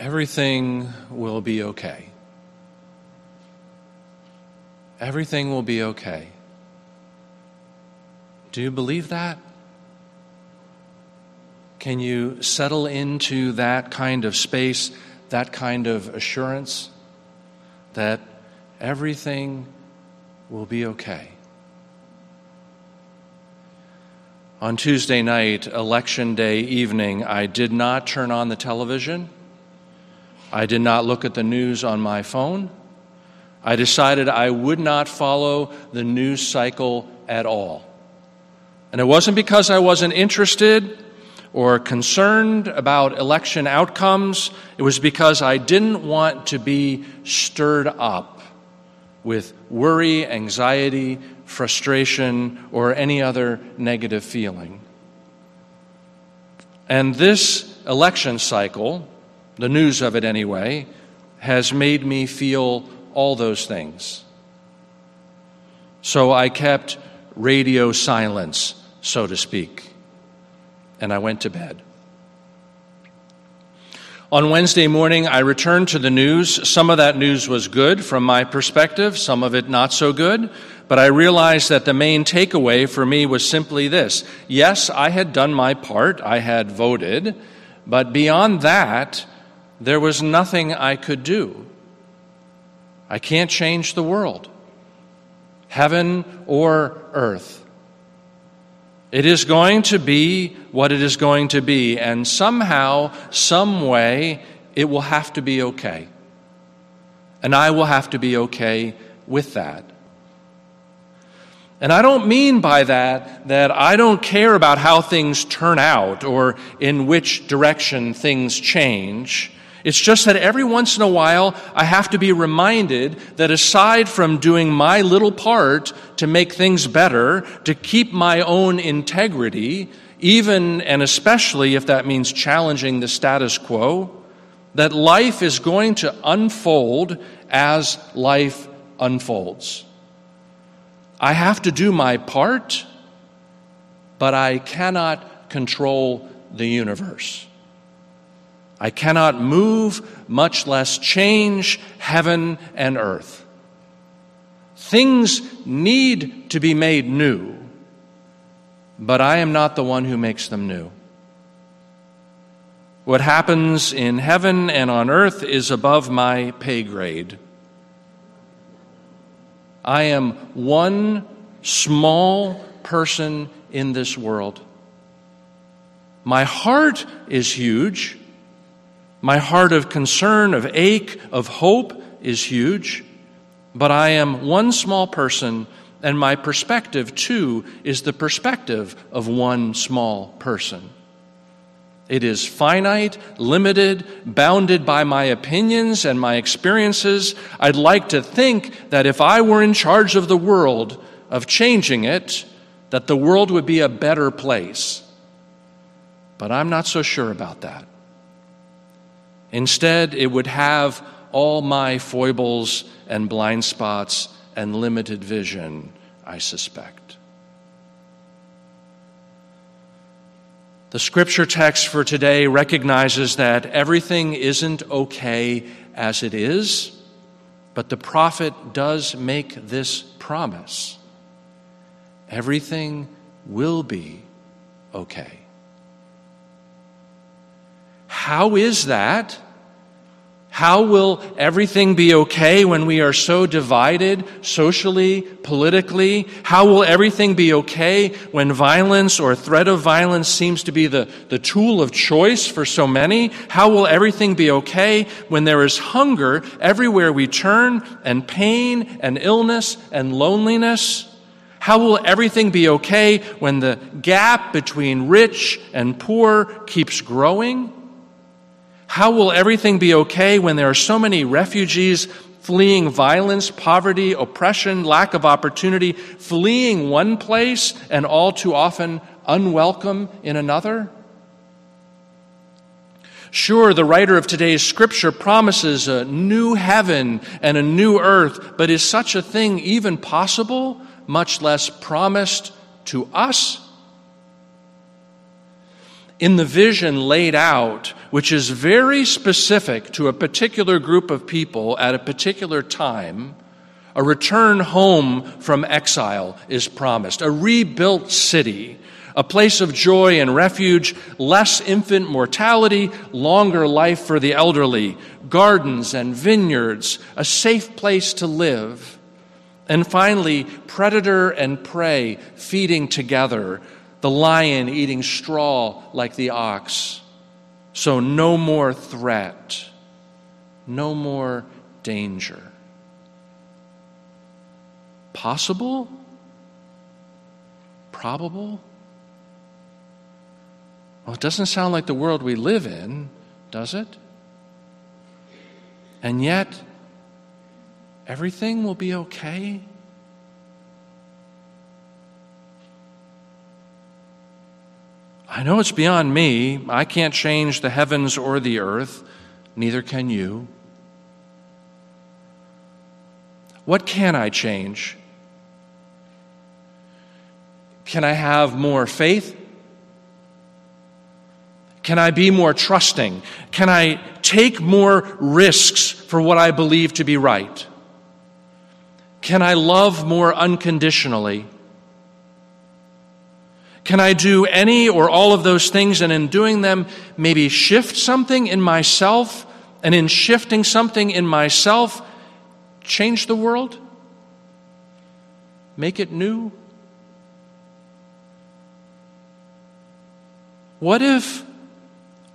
everything will be okay. Everything will be okay. Do you believe that? Can you settle into that kind of space, that kind of assurance that everything will be okay? On Tuesday night, election day evening, I did not turn on the television. I did not look at the news on my phone. I decided I would not follow the news cycle at all. And it wasn't because I wasn't interested or concerned about election outcomes. It was because I didn't want to be stirred up with worry, anxiety, frustration, or any other negative feeling. And this election cycle, the news of it anyway, has made me feel all those things. So I kept radio silence, so to speak, and I went to bed. On Wednesday morning, I returned to the news. Some of that news was good from my perspective, some of it not so good. But I realized that the main takeaway for me was simply this yes, I had done my part, I had voted, but beyond that, there was nothing I could do. I can't change the world, heaven or earth. It is going to be what it is going to be, and somehow, some way, it will have to be okay. And I will have to be okay with that. And I don't mean by that that I don't care about how things turn out or in which direction things change. It's just that every once in a while, I have to be reminded that aside from doing my little part to make things better, to keep my own integrity, even and especially if that means challenging the status quo, that life is going to unfold as life unfolds. I have to do my part, but I cannot control the universe. I cannot move, much less change heaven and earth. Things need to be made new, but I am not the one who makes them new. What happens in heaven and on earth is above my pay grade. I am one small person in this world. My heart is huge. My heart of concern, of ache, of hope is huge, but I am one small person, and my perspective, too, is the perspective of one small person. It is finite, limited, bounded by my opinions and my experiences. I'd like to think that if I were in charge of the world, of changing it, that the world would be a better place. But I'm not so sure about that. Instead, it would have all my foibles and blind spots and limited vision, I suspect. The scripture text for today recognizes that everything isn't okay as it is, but the prophet does make this promise everything will be okay. How is that? How will everything be okay when we are so divided socially, politically? How will everything be okay when violence or threat of violence seems to be the, the tool of choice for so many? How will everything be okay when there is hunger everywhere we turn and pain and illness and loneliness? How will everything be okay when the gap between rich and poor keeps growing? How will everything be okay when there are so many refugees fleeing violence, poverty, oppression, lack of opportunity, fleeing one place and all too often unwelcome in another? Sure, the writer of today's scripture promises a new heaven and a new earth, but is such a thing even possible, much less promised to us? In the vision laid out, which is very specific to a particular group of people at a particular time, a return home from exile is promised, a rebuilt city, a place of joy and refuge, less infant mortality, longer life for the elderly, gardens and vineyards, a safe place to live. And finally, predator and prey feeding together, the lion eating straw like the ox. So, no more threat, no more danger. Possible? Probable? Well, it doesn't sound like the world we live in, does it? And yet, everything will be okay? I know it's beyond me. I can't change the heavens or the earth, neither can you. What can I change? Can I have more faith? Can I be more trusting? Can I take more risks for what I believe to be right? Can I love more unconditionally? Can I do any or all of those things and in doing them maybe shift something in myself and in shifting something in myself change the world? Make it new? What if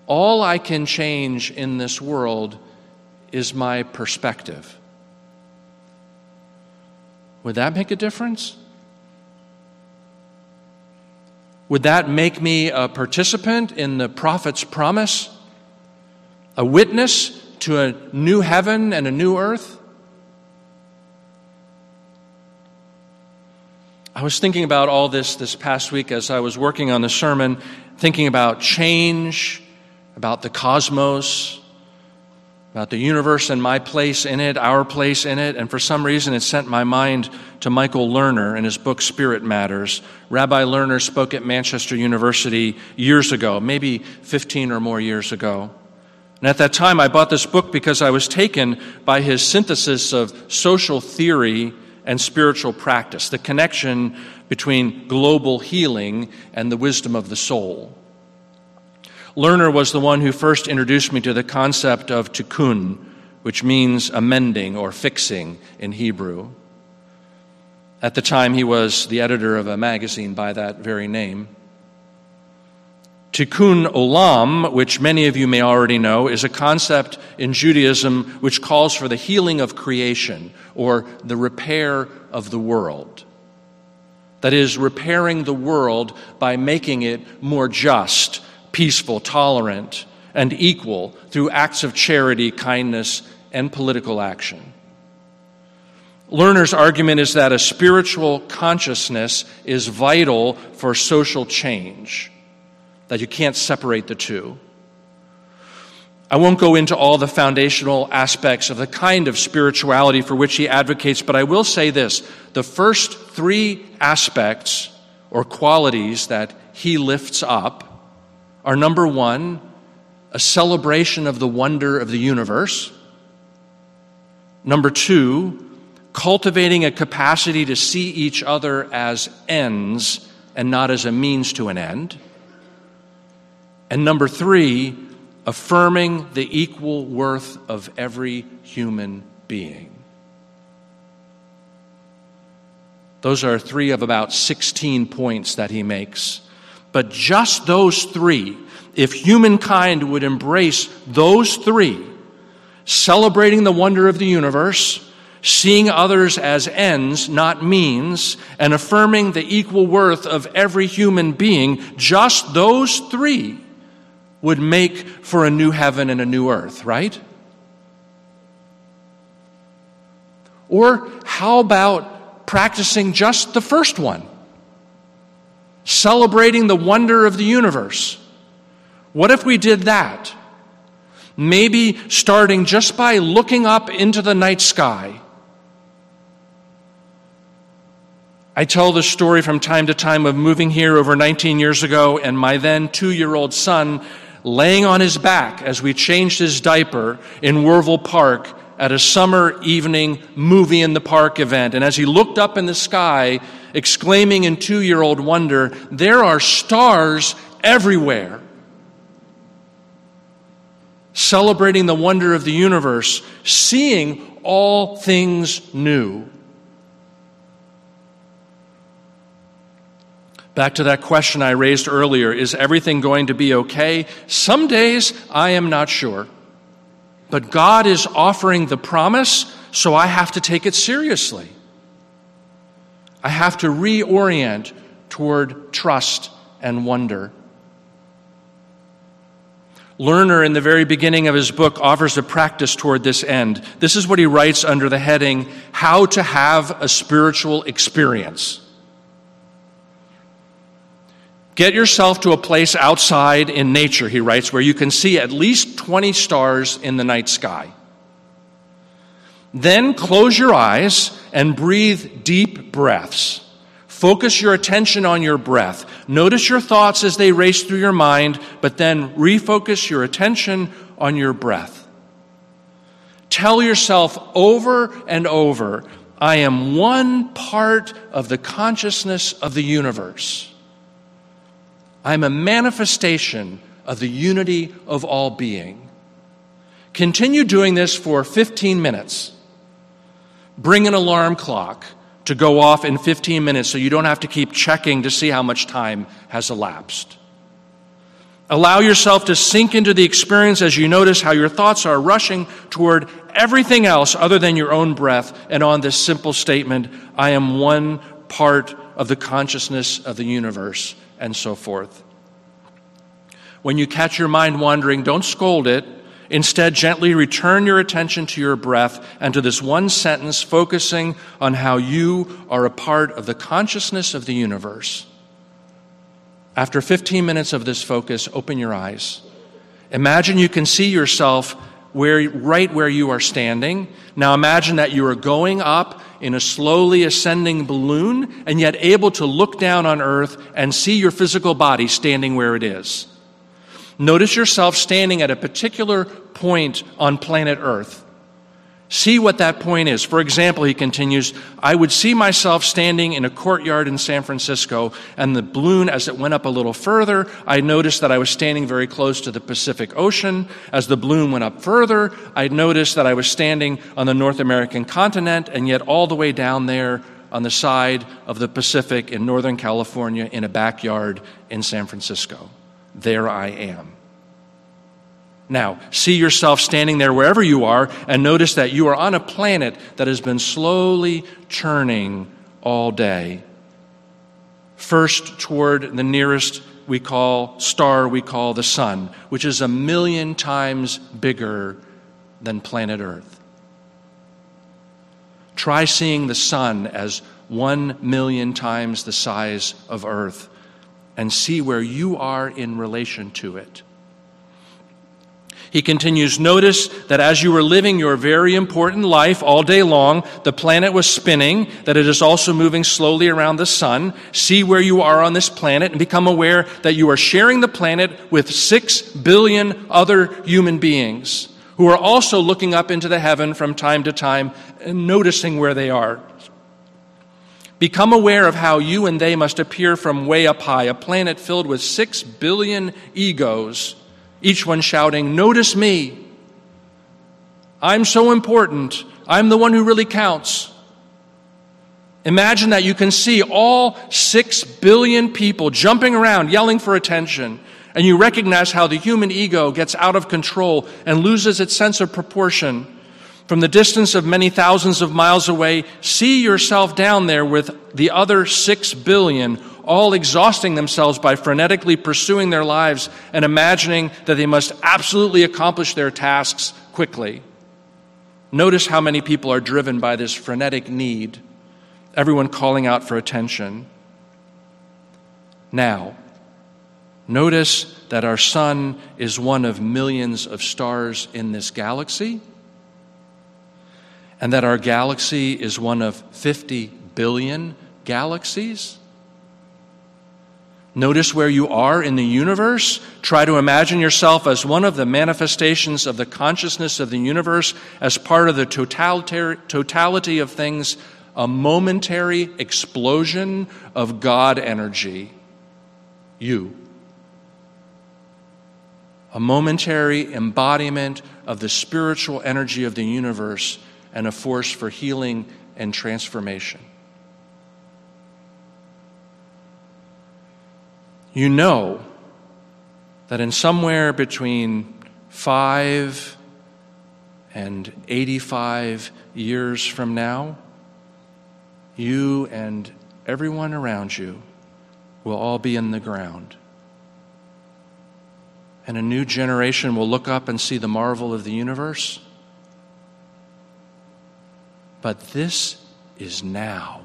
all I can change in this world is my perspective? Would that make a difference? Would that make me a participant in the prophet's promise? A witness to a new heaven and a new earth? I was thinking about all this this past week as I was working on the sermon, thinking about change, about the cosmos, about the universe and my place in it, our place in it, and for some reason it sent my mind to Michael Lerner and his book Spirit Matters. Rabbi Lerner spoke at Manchester University years ago, maybe 15 or more years ago. And at that time, I bought this book because I was taken by his synthesis of social theory and spiritual practice, the connection between global healing and the wisdom of the soul. Lerner was the one who first introduced me to the concept of tikkun, which means amending or fixing in Hebrew. At the time, he was the editor of a magazine by that very name. Tikkun olam, which many of you may already know, is a concept in Judaism which calls for the healing of creation or the repair of the world. That is, repairing the world by making it more just, peaceful, tolerant, and equal through acts of charity, kindness, and political action. Lerner's argument is that a spiritual consciousness is vital for social change that you can't separate the two. I won't go into all the foundational aspects of the kind of spirituality for which he advocates, but I will say this. The first three aspects or qualities that he lifts up are number one, a celebration of the wonder of the universe. Number two, cultivating a capacity to see each other as ends and not as a means to an end. And number three, affirming the equal worth of every human being. Those are three of about 16 points that he makes. But just those three, if humankind would embrace those three, celebrating the wonder of the universe, seeing others as ends, not means, and affirming the equal worth of every human being, just those three would make for a new heaven and a new earth, right? Or how about practicing just the first one? Celebrating the wonder of the universe. What if we did that? Maybe starting just by looking up into the night sky. I tell this story from time to time of moving here over 19 years ago and my then two year old son laying on his back as we changed his diaper in Warvel Park at a summer evening movie in the park event. And as he looked up in the sky, exclaiming in two year old wonder, There are stars everywhere. Celebrating the wonder of the universe, seeing all things new. Back to that question I raised earlier is everything going to be okay? Some days I am not sure. But God is offering the promise, so I have to take it seriously. I have to reorient toward trust and wonder. Lerner, in the very beginning of his book, offers a practice toward this end. This is what he writes under the heading, How to Have a Spiritual Experience. Get yourself to a place outside in nature, he writes, where you can see at least 20 stars in the night sky. Then close your eyes and breathe deep breaths. Focus your attention on your breath. Notice your thoughts as they race through your mind, but then refocus your attention on your breath. Tell yourself over and over, I am one part of the consciousness of the universe. I'm a manifestation of the unity of all being. Continue doing this for 15 minutes. Bring an alarm clock to go off in 15 minutes so you don't have to keep checking to see how much time has elapsed. Allow yourself to sink into the experience as you notice how your thoughts are rushing toward everything else other than your own breath and on this simple statement I am one part of the consciousness of the universe and so forth. When you catch your mind wandering, don't scold it. Instead, gently return your attention to your breath and to this one sentence, focusing on how you are a part of the consciousness of the universe. After 15 minutes of this focus, open your eyes. Imagine you can see yourself where, right where you are standing. Now imagine that you are going up in a slowly ascending balloon and yet able to look down on earth and see your physical body standing where it is. Notice yourself standing at a particular point on planet earth. See what that point is. For example, he continues, I would see myself standing in a courtyard in San Francisco, and the balloon, as it went up a little further, I noticed that I was standing very close to the Pacific Ocean. As the balloon went up further, I noticed that I was standing on the North American continent, and yet all the way down there on the side of the Pacific in Northern California in a backyard in San Francisco. There I am. Now, see yourself standing there wherever you are and notice that you are on a planet that has been slowly churning all day. First, toward the nearest we call star we call the sun, which is a million times bigger than planet Earth. Try seeing the sun as one million times the size of Earth and see where you are in relation to it. He continues, Notice that as you were living your very important life all day long, the planet was spinning, that it is also moving slowly around the sun. See where you are on this planet and become aware that you are sharing the planet with six billion other human beings who are also looking up into the heaven from time to time and noticing where they are. Become aware of how you and they must appear from way up high, a planet filled with six billion egos each one shouting, Notice me. I'm so important. I'm the one who really counts. Imagine that you can see all six billion people jumping around, yelling for attention, and you recognize how the human ego gets out of control and loses its sense of proportion. From the distance of many thousands of miles away, see yourself down there with the other six billion all exhausting themselves by frenetically pursuing their lives and imagining that they must absolutely accomplish their tasks quickly. Notice how many people are driven by this frenetic need, everyone calling out for attention. Now, notice that our sun is one of millions of stars in this galaxy, and that our galaxy is one of 50 billion galaxies? Notice where you are in the universe. Try to imagine yourself as one of the manifestations of the consciousness of the universe, as part of the totality of things, a momentary explosion of God energy. You. A momentary embodiment of the spiritual energy of the universe and a force for healing and transformation. You know that in somewhere between five and 85 years from now, you and everyone around you will all be in the ground. And a new generation will look up and see the marvel of the universe but this is now.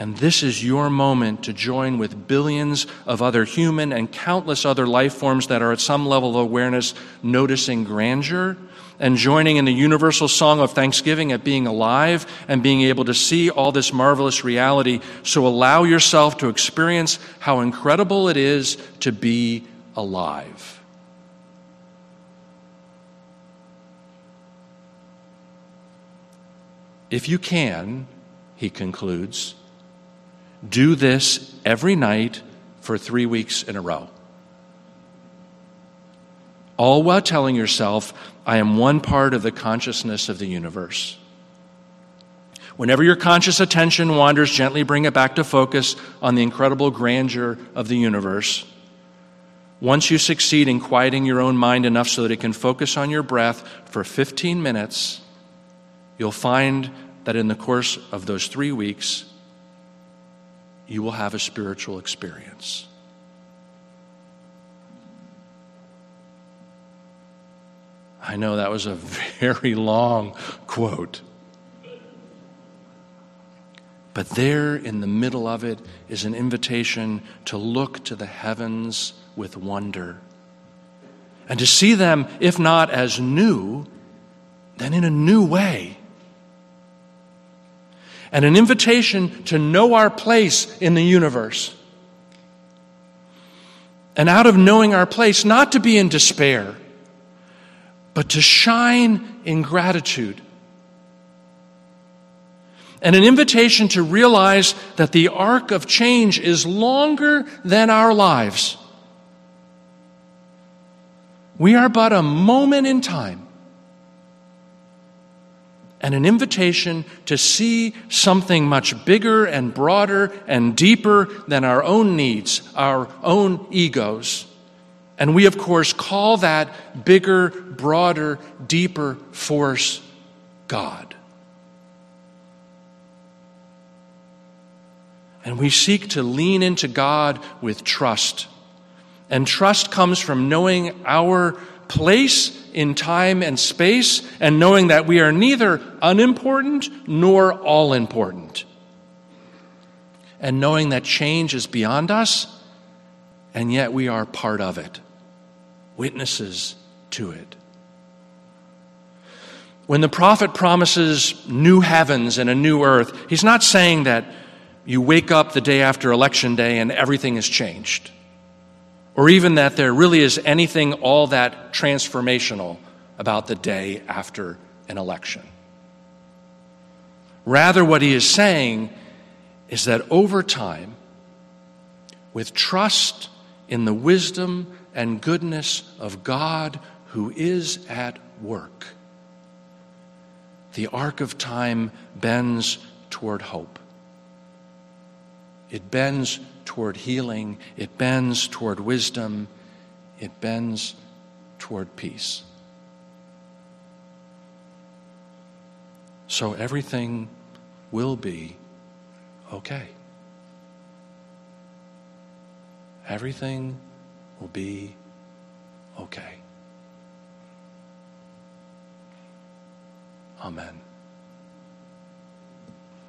And this is your moment to join with billions of other human and countless other life forms that are at some level of awareness noticing grandeur and joining in the universal song of thanksgiving at being alive and being able to see all this marvelous reality. So allow yourself to experience how incredible it is to be alive. If you can, he concludes, do this every night for three weeks in a row. All while telling yourself, I am one part of the consciousness of the universe. Whenever your conscious attention wanders, gently bring it back to focus on the incredible grandeur of the universe. Once you succeed in quieting your own mind enough so that it can focus on your breath for 15 minutes, you'll find that in the course of those three weeks, you will have a spiritual experience. I know that was a very long quote. But there in the middle of it is an invitation to look to the heavens with wonder and to see them, if not as new, then in a new way. And an invitation to know our place in the universe. And out of knowing our place, not to be in despair, but to shine in gratitude. And an invitation to realize that the arc of change is longer than our lives. We are but a moment in time. And an invitation to see something much bigger and broader and deeper than our own needs, our own egos. And we, of course, call that bigger, broader, deeper force God. And we seek to lean into God with trust and trust comes from knowing our place in time and space and knowing that we are neither unimportant nor all important. And knowing that change is beyond us, and yet we are part of it, witnesses to it. When the prophet promises new heavens and a new earth, he's not saying that you wake up the day after election day and everything has changed or even that there really is anything all that transformational about the day after an election. Rather, what he is saying is that over time, with trust in the wisdom and goodness of God who is at work, the arc of time bends toward hope. It bends toward healing, it bends toward wisdom, it bends toward peace. So everything will be okay. Everything will be okay. Amen.